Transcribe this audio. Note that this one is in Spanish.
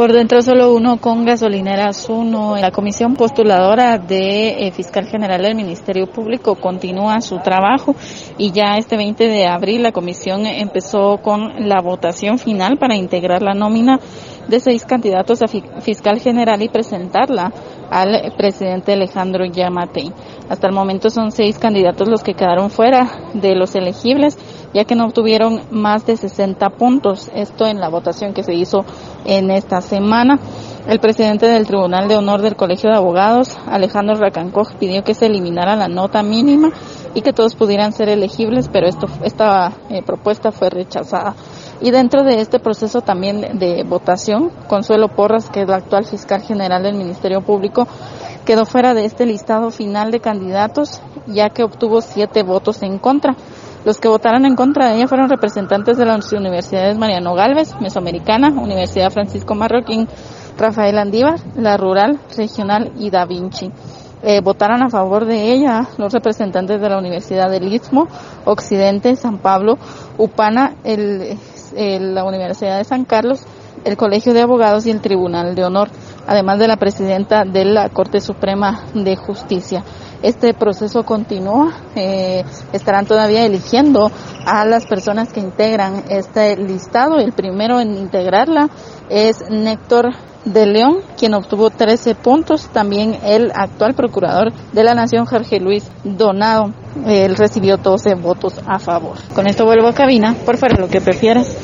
Por dentro solo uno con gasolineras uno. La comisión postuladora de eh, fiscal general del Ministerio Público continúa su trabajo y ya este 20 de abril la comisión empezó con la votación final para integrar la nómina de seis candidatos a fiscal general y presentarla al presidente Alejandro Yamatei. Hasta el momento son seis candidatos los que quedaron fuera de los elegibles, ya que no obtuvieron más de 60 puntos. Esto en la votación que se hizo en esta semana. El presidente del Tribunal de Honor del Colegio de Abogados, Alejandro Racancoj, pidió que se eliminara la nota mínima y que todos pudieran ser elegibles, pero esto, esta eh, propuesta fue rechazada. Y dentro de este proceso también de votación, Consuelo Porras, que es la actual fiscal general del Ministerio Público, quedó fuera de este listado final de candidatos, ya que obtuvo siete votos en contra. Los que votaron en contra de ella fueron representantes de las universidades Mariano Galvez, Mesoamericana, Universidad Francisco Marroquín, Rafael Andívar, la Rural, Regional y Da Vinci. Eh, votaron a favor de ella los representantes de la Universidad del Istmo, Occidente, San Pablo, UPANA, el la Universidad de San Carlos, el Colegio de Abogados y el Tribunal de Honor, además de la presidenta de la Corte Suprema de Justicia. Este proceso continúa, eh, estarán todavía eligiendo a las personas que integran este listado. El primero en integrarla es Néctor de León, quien obtuvo 13 puntos. También el actual procurador de la Nación, Jorge Luis Donado, él recibió 12 votos a favor. Con esto vuelvo a cabina, por fuera lo que prefieras.